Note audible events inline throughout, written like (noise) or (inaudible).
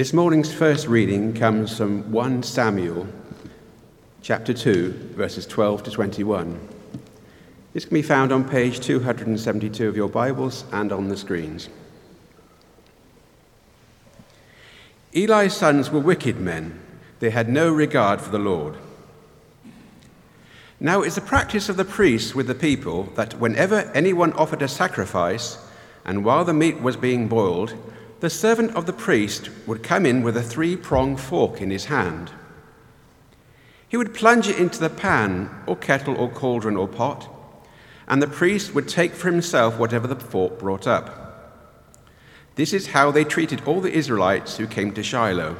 This morning's first reading comes from 1 Samuel chapter 2, verses 12 to 21. This can be found on page 272 of your Bibles and on the screens. Eli's sons were wicked men. They had no regard for the Lord. Now it's the practice of the priests with the people that whenever anyone offered a sacrifice, and while the meat was being boiled, the servant of the priest would come in with a three pronged fork in his hand. He would plunge it into the pan, or kettle, or cauldron, or pot, and the priest would take for himself whatever the fork brought up. This is how they treated all the Israelites who came to Shiloh.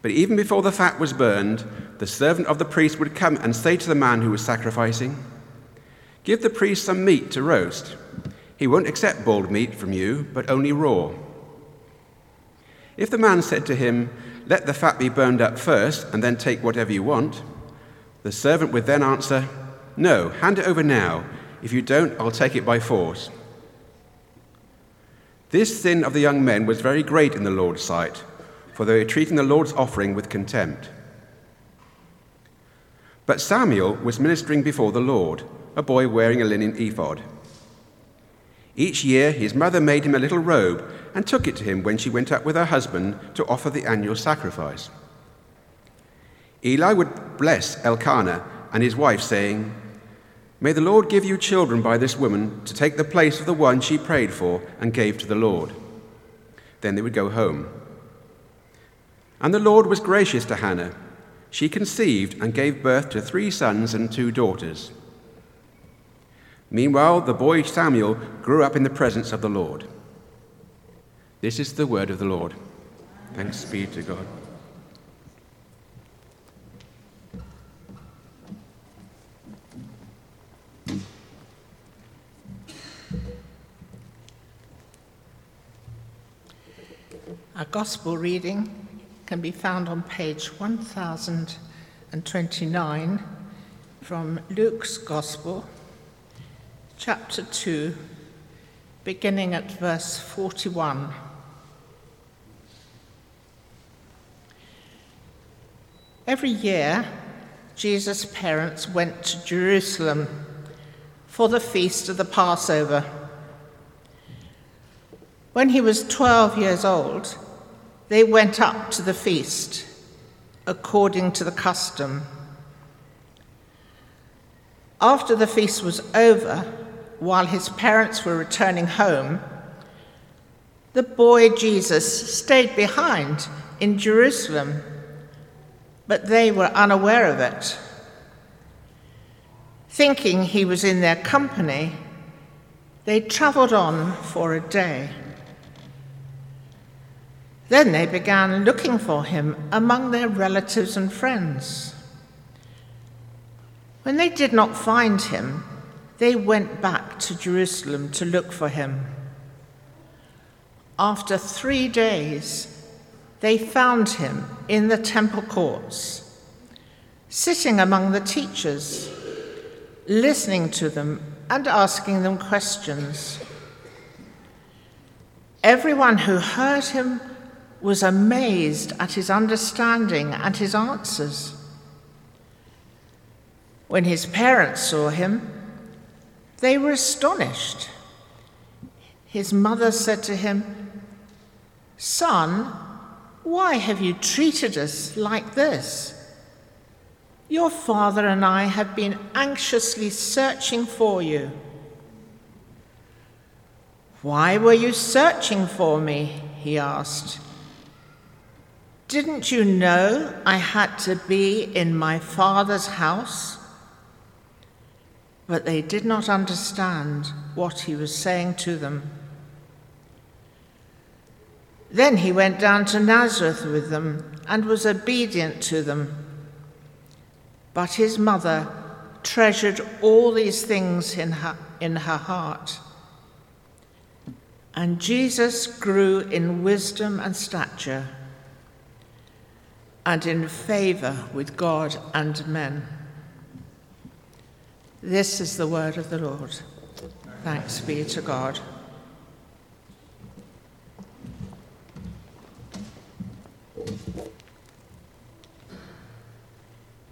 But even before the fat was burned, the servant of the priest would come and say to the man who was sacrificing, Give the priest some meat to roast. He won't accept boiled meat from you, but only raw. If the man said to him, Let the fat be burned up first, and then take whatever you want, the servant would then answer, No, hand it over now. If you don't, I'll take it by force. This sin of the young men was very great in the Lord's sight, for they were treating the Lord's offering with contempt. But Samuel was ministering before the Lord, a boy wearing a linen ephod. Each year, his mother made him a little robe and took it to him when she went up with her husband to offer the annual sacrifice. Eli would bless Elkanah and his wife, saying, May the Lord give you children by this woman to take the place of the one she prayed for and gave to the Lord. Then they would go home. And the Lord was gracious to Hannah. She conceived and gave birth to three sons and two daughters. Meanwhile, the boy Samuel grew up in the presence of the Lord. This is the word of the Lord. Thanks be to God. Our gospel reading can be found on page 1029 from Luke's Gospel, chapter 2, beginning at verse 41. Every year, Jesus' parents went to Jerusalem for the feast of the Passover. When he was 12 years old, they went up to the feast according to the custom. After the feast was over, while his parents were returning home, the boy Jesus stayed behind in Jerusalem, but they were unaware of it. Thinking he was in their company, they travelled on for a day. Then they began looking for him among their relatives and friends. When they did not find him, they went back to Jerusalem to look for him. After three days, they found him in the temple courts, sitting among the teachers, listening to them and asking them questions. Everyone who heard him was amazed at his understanding and his answers. When his parents saw him, they were astonished. His mother said to him, Son, why have you treated us like this? Your father and I have been anxiously searching for you. Why were you searching for me? he asked. Didn't you know I had to be in my father's house? But they did not understand what he was saying to them. Then he went down to Nazareth with them and was obedient to them. But his mother treasured all these things in her, in her heart. And Jesus grew in wisdom and stature and in favor with God and men. This is the word of the Lord. Thanks be to God.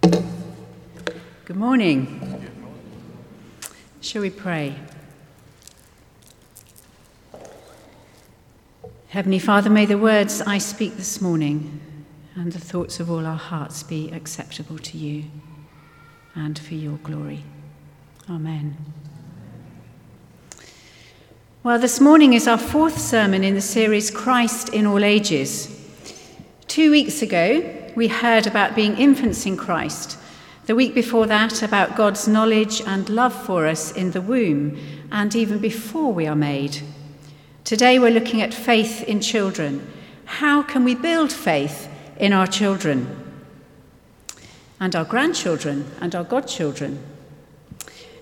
Good morning. Shall we pray? Heavenly Father, may the words I speak this morning and the thoughts of all our hearts be acceptable to you and for your glory. Amen. Well, this morning is our fourth sermon in the series Christ in All Ages. Two weeks ago, we heard about being infants in Christ. The week before that, about God's knowledge and love for us in the womb and even before we are made. Today, we're looking at faith in children. How can we build faith in our children and our grandchildren and our godchildren?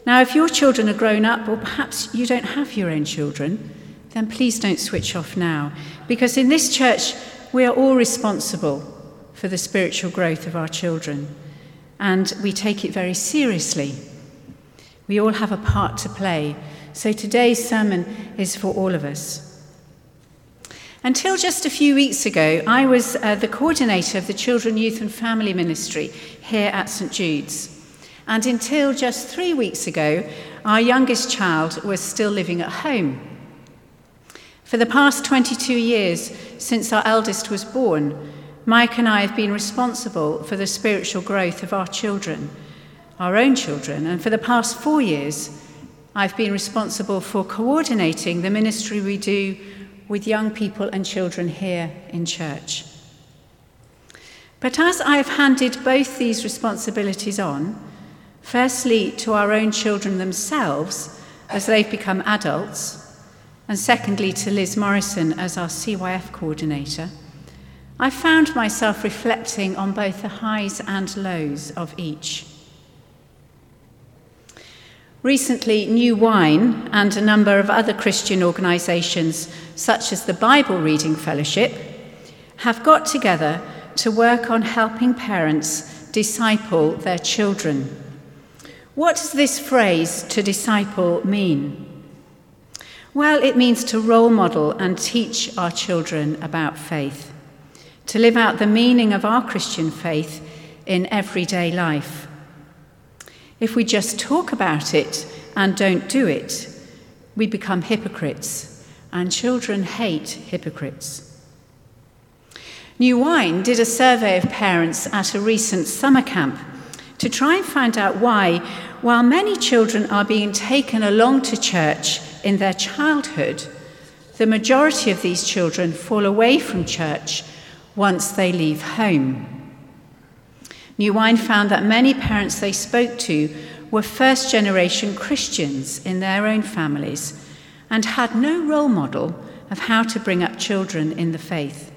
Now, if your children are grown up, or perhaps you don't have your own children, then please don't switch off now, because in this church, we are all responsible for the spiritual growth of our children, and we take it very seriously. We all have a part to play, so today's sermon is for all of us. Until just a few weeks ago, I was uh, the coordinator of the Children, Youth and Family Ministry here at St Jude's. And until just three weeks ago, our youngest child was still living at home. For the past 22 years since our eldest was born, Mike and I have been responsible for the spiritual growth of our children, our own children, and for the past four years, I've been responsible for coordinating the ministry we do with young people and children here in church. But as I've handed both these responsibilities on, Firstly, to our own children themselves as they've become adults, and secondly, to Liz Morrison as our CYF coordinator, I found myself reflecting on both the highs and lows of each. Recently, New Wine and a number of other Christian organisations, such as the Bible Reading Fellowship, have got together to work on helping parents disciple their children. What does this phrase, to disciple, mean? Well, it means to role model and teach our children about faith, to live out the meaning of our Christian faith in everyday life. If we just talk about it and don't do it, we become hypocrites, and children hate hypocrites. New Wine did a survey of parents at a recent summer camp to try and find out why while many children are being taken along to church in their childhood, the majority of these children fall away from church once they leave home. New Wine found that many parents they spoke to were first generation Christians in their own families and had no role model of how to bring up children in the faith.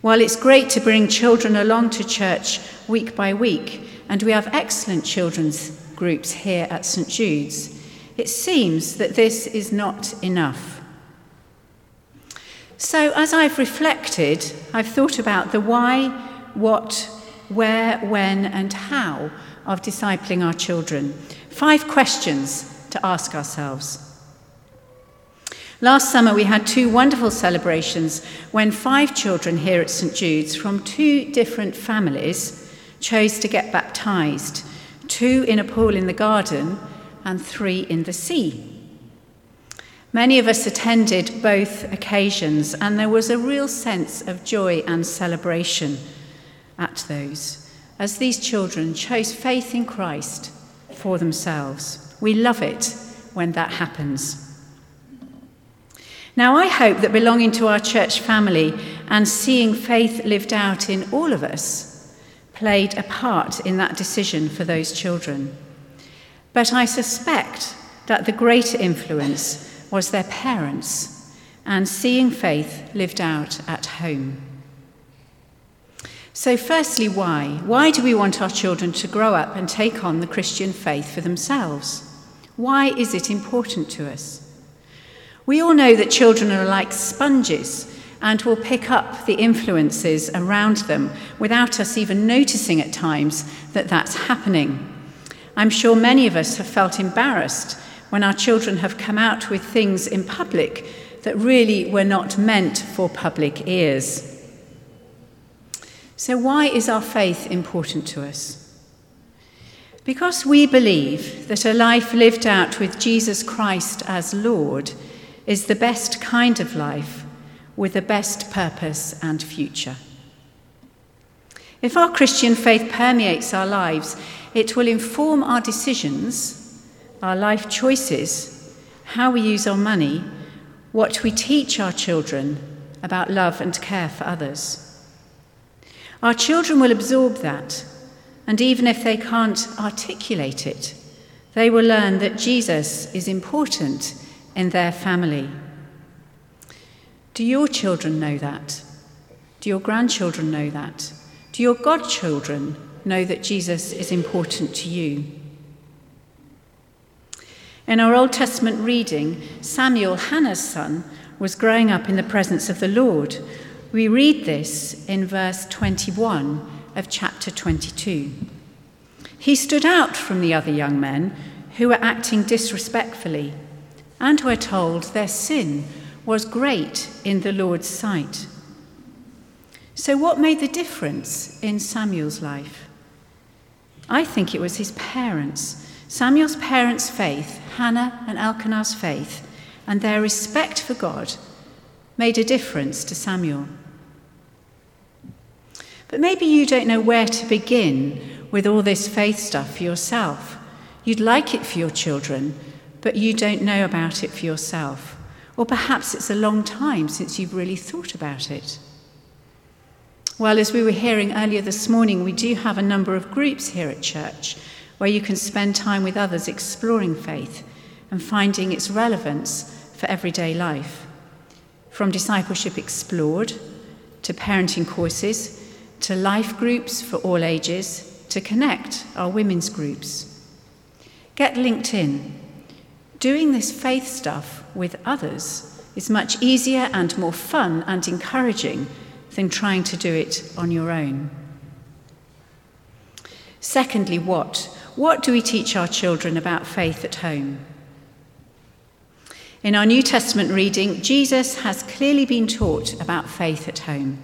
While it's great to bring children along to church week by week, and we have excellent children's groups here at St Jude's, it seems that this is not enough. So, as I've reflected, I've thought about the why, what, where, when, and how of discipling our children. Five questions to ask ourselves. Last summer, we had two wonderful celebrations when five children here at St Jude's from two different families chose to get baptized two in a pool in the garden and three in the sea. Many of us attended both occasions, and there was a real sense of joy and celebration at those as these children chose faith in Christ for themselves. We love it when that happens. Now, I hope that belonging to our church family and seeing faith lived out in all of us played a part in that decision for those children. But I suspect that the greater influence was their parents and seeing faith lived out at home. So, firstly, why? Why do we want our children to grow up and take on the Christian faith for themselves? Why is it important to us? We all know that children are like sponges and will pick up the influences around them without us even noticing at times that that's happening. I'm sure many of us have felt embarrassed when our children have come out with things in public that really were not meant for public ears. So, why is our faith important to us? Because we believe that a life lived out with Jesus Christ as Lord is the best kind of life with the best purpose and future. If our Christian faith permeates our lives, it will inform our decisions, our life choices, how we use our money, what we teach our children about love and care for others. Our children will absorb that and even if they can't articulate it, they will learn that Jesus is important in their family. Do your children know that? Do your grandchildren know that? Do your godchildren know that Jesus is important to you? In our Old Testament reading, Samuel, Hannah's son, was growing up in the presence of the Lord. We read this in verse 21 of chapter 22. He stood out from the other young men who were acting disrespectfully, and we're told their sin was great in the Lord's sight. So, what made the difference in Samuel's life? I think it was his parents. Samuel's parents' faith, Hannah and Elkanah's faith, and their respect for God made a difference to Samuel. But maybe you don't know where to begin with all this faith stuff for yourself. You'd like it for your children, but you don't know about it for yourself. Or perhaps it's a long time since you've really thought about it. Well, as we were hearing earlier this morning, we do have a number of groups here at church where you can spend time with others exploring faith and finding its relevance for everyday life. From Discipleship Explored to parenting courses to life groups for all ages, to connect our women's groups. Get linked in. Doing this faith stuff with others is much easier and more fun and encouraging than trying to do it on your own. Secondly, what? What do we teach our children about faith at home? In our New Testament reading, Jesus has clearly been taught about faith at home.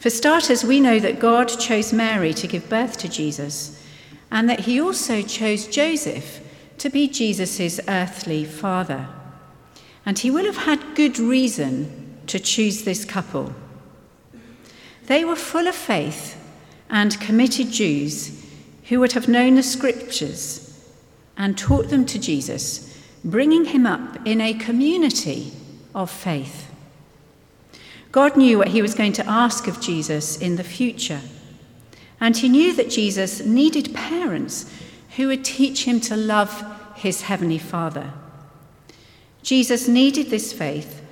For starters, we know that God chose Mary to give birth to Jesus, and that he also chose Joseph to be Jesus' earthly father. And he will have had good reason to choose this couple. They were full of faith and committed Jews who would have known the scriptures and taught them to Jesus, bringing him up in a community of faith. God knew what he was going to ask of Jesus in the future. And he knew that Jesus needed parents who would teach him to love his heavenly Father. Jesus needed this faith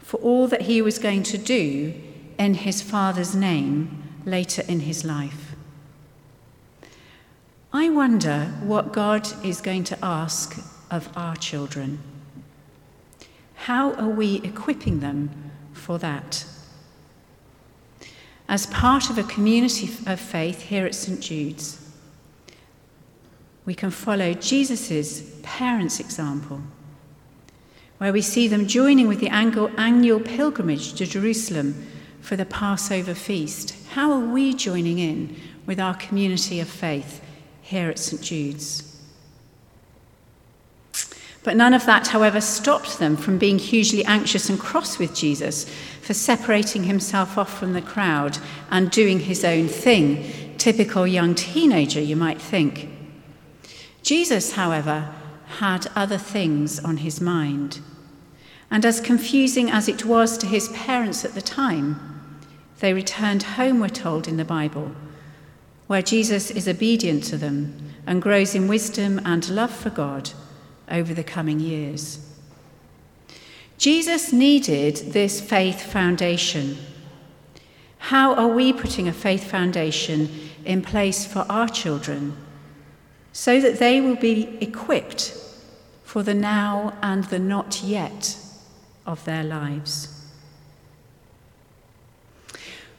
for all that he was going to do in his Father's name later in his life. I wonder what God is going to ask of our children. How are we equipping them for that. As part of a community of faith here at St. Jude's, we can follow Jesus' parents' example, where we see them joining with the annual pilgrimage to Jerusalem for the Passover feast. How are we joining in with our community of faith here at St. Jude's? But none of that, however, stopped them from being hugely anxious and cross with Jesus for separating himself off from the crowd and doing his own thing. Typical young teenager, you might think. Jesus, however, had other things on his mind. And as confusing as it was to his parents at the time, they returned home, we're told in the Bible, where Jesus is obedient to them and grows in wisdom and love for God over the coming years. Jesus needed this faith foundation. How are we putting a faith foundation in place for our children so that they will be equipped for the now and the not yet of their lives?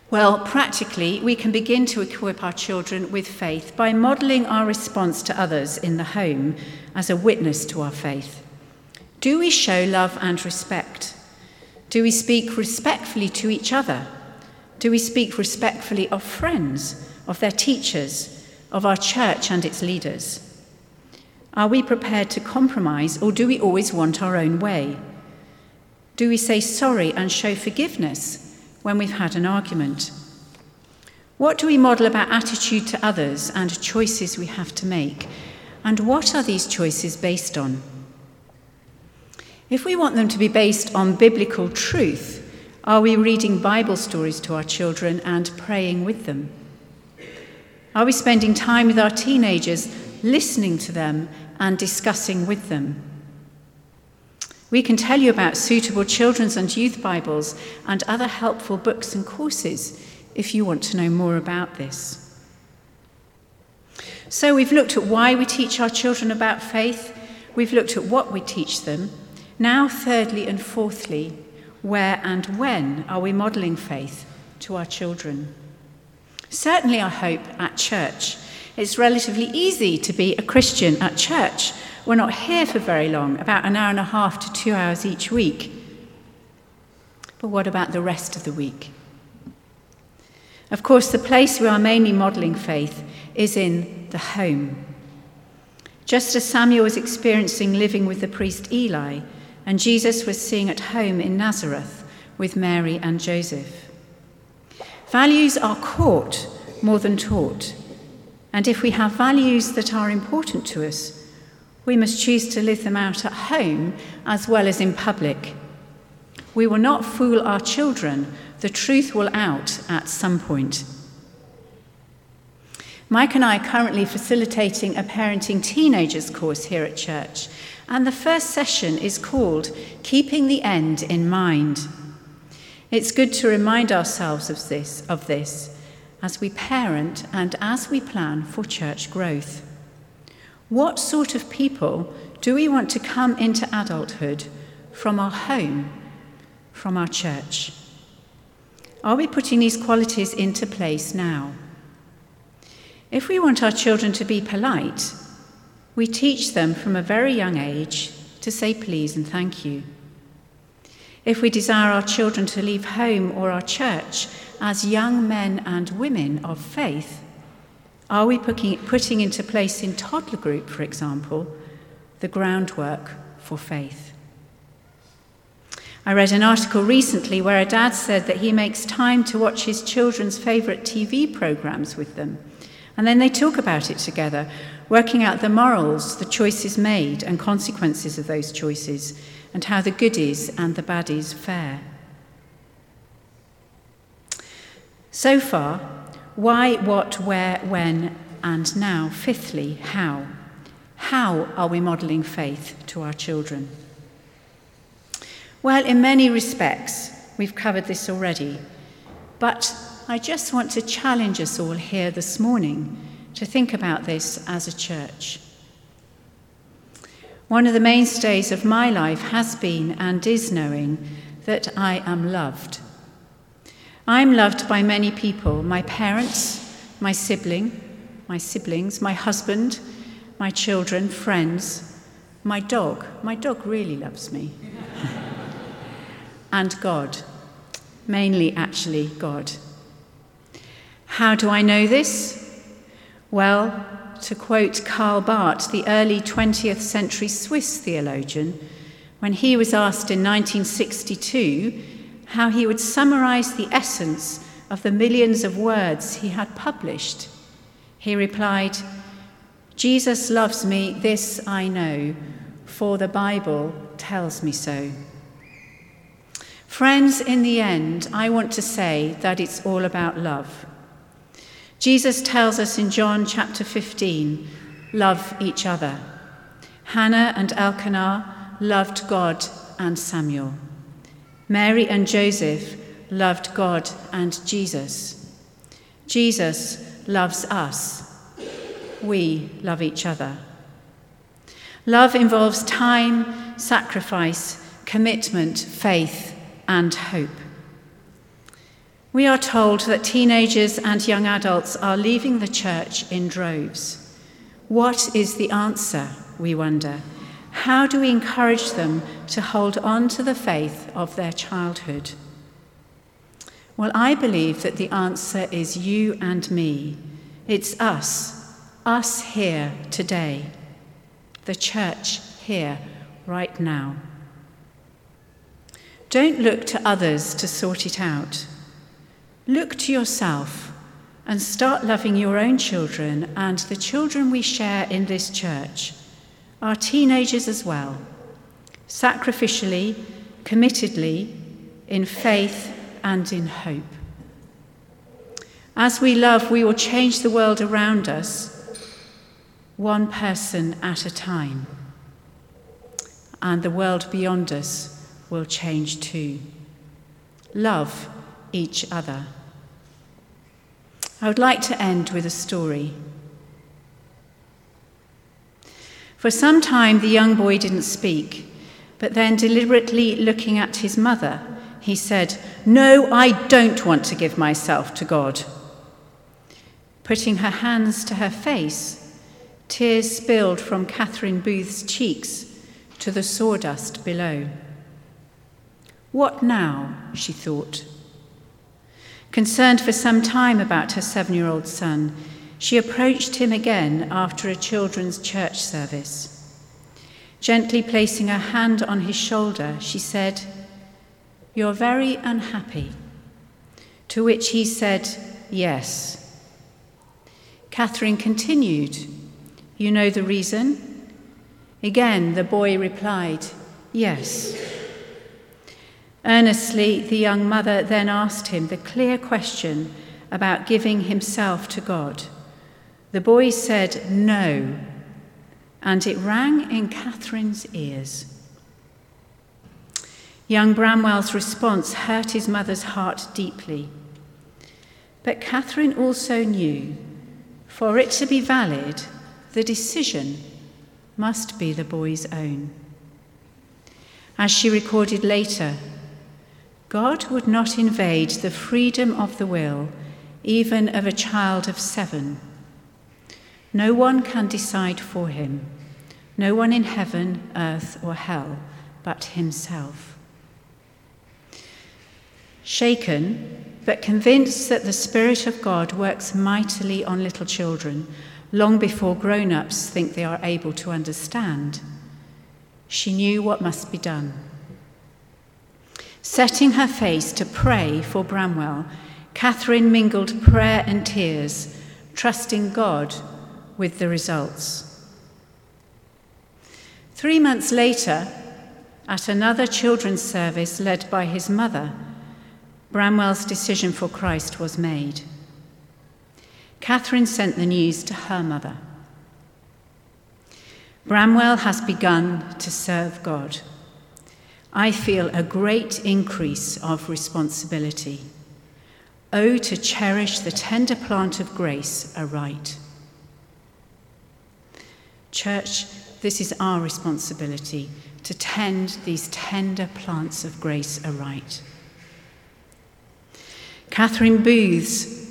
Well, practically, we can begin to equip our children with faith by modelling our response to others in the home as a witness to our faith. Do we show love and respect? Do we speak respectfully to each other? Do we speak respectfully of friends, of their teachers, of our church and its leaders? Are we prepared to compromise, or do we always want our own way? Do we say sorry and show forgiveness when we've had an argument? What do we model about attitude to others and choices we have to make? And what are these choices based on? If we want them to be based on biblical truth, are we reading Bible stories to our children and praying with them? Are we spending time with our teenagers, listening to them and discussing with them? We can tell you about suitable children's and youth Bibles and other helpful books and courses if you want to know more about this. So, we've looked at why we teach our children about faith, we've looked at what we teach them. Now, thirdly and fourthly, where and when are we modelling faith to our children? Certainly, I hope, at church. It's relatively easy to be a Christian at church. We're not here for very long, about an hour and a half to two hours each week. But what about the rest of the week? Of course, the place we are mainly modelling faith is in the home. Just as Samuel was experiencing living with the priest Eli, and Jesus was seeing at home in Nazareth with Mary and Joseph. Values are caught more than taught, and if we have values that are important to us, we must choose to live them out at home as well as in public. We will not fool our children the truth will out at some point. Mike and I are currently facilitating a parenting teenagers course here at church, and the first session is called Keeping the End in Mind. It's good to remind ourselves of this, of this as we parent and as we plan for church growth. What sort of people do we want to come into adulthood from our home, from our church? Are we putting these qualities into place now? If we want our children to be polite, we teach them from a very young age to say please and thank you. If we desire our children to leave home or our church as young men and women of faith, are we putting into place in toddler group, for example, the groundwork for faith? I read an article recently where a dad said that he makes time to watch his children's favourite TV programmes with them. And then they talk about it together, working out the morals, the choices made, and consequences of those choices, and how the goodies and the baddies fare. So far, why, what, where, when, and now, fifthly, how. How are we modelling faith to our children? Well, in many respects, we've covered this already, but I just want to challenge us all here this morning to think about this as a church. One of the mainstays of my life has been and is knowing that I am loved. I'm loved by many people my parents, my sibling, my siblings, my husband, my children, friends, my dog. My dog really loves me (laughs) and God, mainly actually God. How do I know this? Well, to quote Karl Barth, the early 20th century Swiss theologian, when he was asked in 1962 how he would summarize the essence of the millions of words he had published, he replied, Jesus loves me, this I know, for the Bible tells me so. Friends, in the end, I want to say that it's all about love. Jesus tells us in John chapter 15 love each other. Hannah and Elkanah loved God and Samuel. Mary and Joseph loved God and Jesus. Jesus loves us. We love each other. Love involves time, sacrifice, commitment, faith, and hope. We are told that teenagers and young adults are leaving the church in droves. What is the answer, we wonder? How do we encourage them to hold on to the faith of their childhood? Well, I believe that the answer is you and me. It's us, us here today, the church here right now. Don't look to others to sort it out. Look to yourself and start loving your own children and the children we share in this church, our teenagers as well, sacrificially, committedly, in faith and in hope. As we love, we will change the world around us, one person at a time. And the world beyond us will change too. Love each other. I would like to end with a story. For some time, the young boy didn't speak, but then, deliberately looking at his mother, he said, No, I don't want to give myself to God. Putting her hands to her face, tears spilled from Catherine Booth's cheeks to the sawdust below. What now? she thought. Concerned for some time about her seven year old son, she approached him again after a children's church service. Gently placing her hand on his shoulder, she said, You're very unhappy. To which he said, Yes. Catherine continued, You know the reason? Again, the boy replied, Yes. Earnestly, the young mother then asked him the clear question about giving himself to God. The boy said, No, and it rang in Catherine's ears. Young Bramwell's response hurt his mother's heart deeply. But Catherine also knew for it to be valid, the decision must be the boy's own. As she recorded later, God would not invade the freedom of the will, even of a child of seven. No one can decide for him, no one in heaven, earth, or hell, but himself. Shaken, but convinced that the Spirit of God works mightily on little children long before grown ups think they are able to understand, she knew what must be done. Setting her face to pray for Bramwell, Catherine mingled prayer and tears, trusting God with the results. Three months later, at another children's service led by his mother, Bramwell's decision for Christ was made. Catherine sent the news to her mother. Bramwell has begun to serve God. I feel a great increase of responsibility. Oh, to cherish the tender plant of grace aright. Church, this is our responsibility to tend these tender plants of grace aright. Catherine Booth's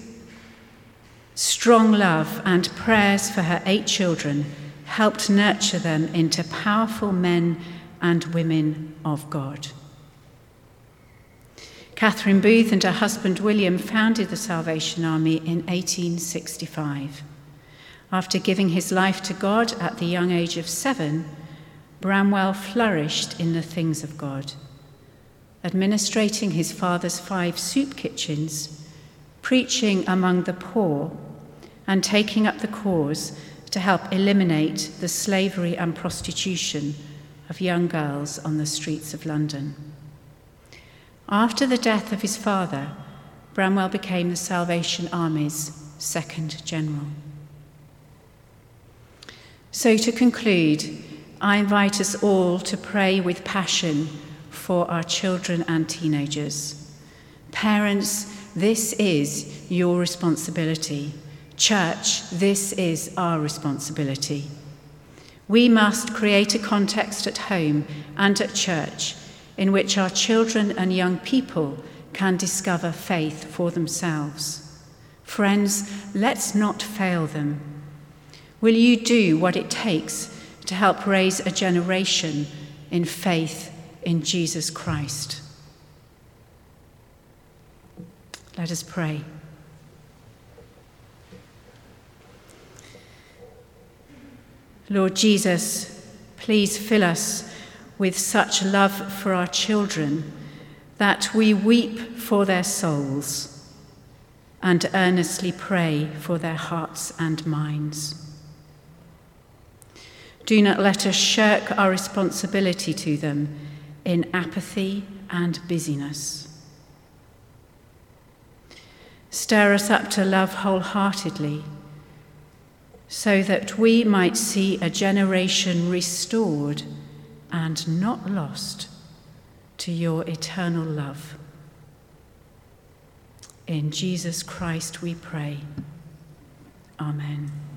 strong love and prayers for her eight children helped nurture them into powerful men and women of God. Catherine Booth and her husband William founded the Salvation Army in 1865. After giving his life to God at the young age of seven, Bramwell flourished in the things of God, administrating his father's five soup kitchens, preaching among the poor, and taking up the cause to help eliminate the slavery and prostitution of young girls on the streets of London. After the death of his father, Bramwell became the Salvation Army's second general. So, to conclude, I invite us all to pray with passion for our children and teenagers. Parents, this is your responsibility. Church, this is our responsibility. We must create a context at home and at church in which our children and young people can discover faith for themselves. Friends, let's not fail them. Will you do what it takes to help raise a generation in faith in Jesus Christ? Let us pray. Lord Jesus, please fill us with such love for our children that we weep for their souls and earnestly pray for their hearts and minds. Do not let us shirk our responsibility to them in apathy and busyness. Stir us up to love wholeheartedly so that we might see a generation restored and not lost to your eternal love. In Jesus Christ we pray. Amen.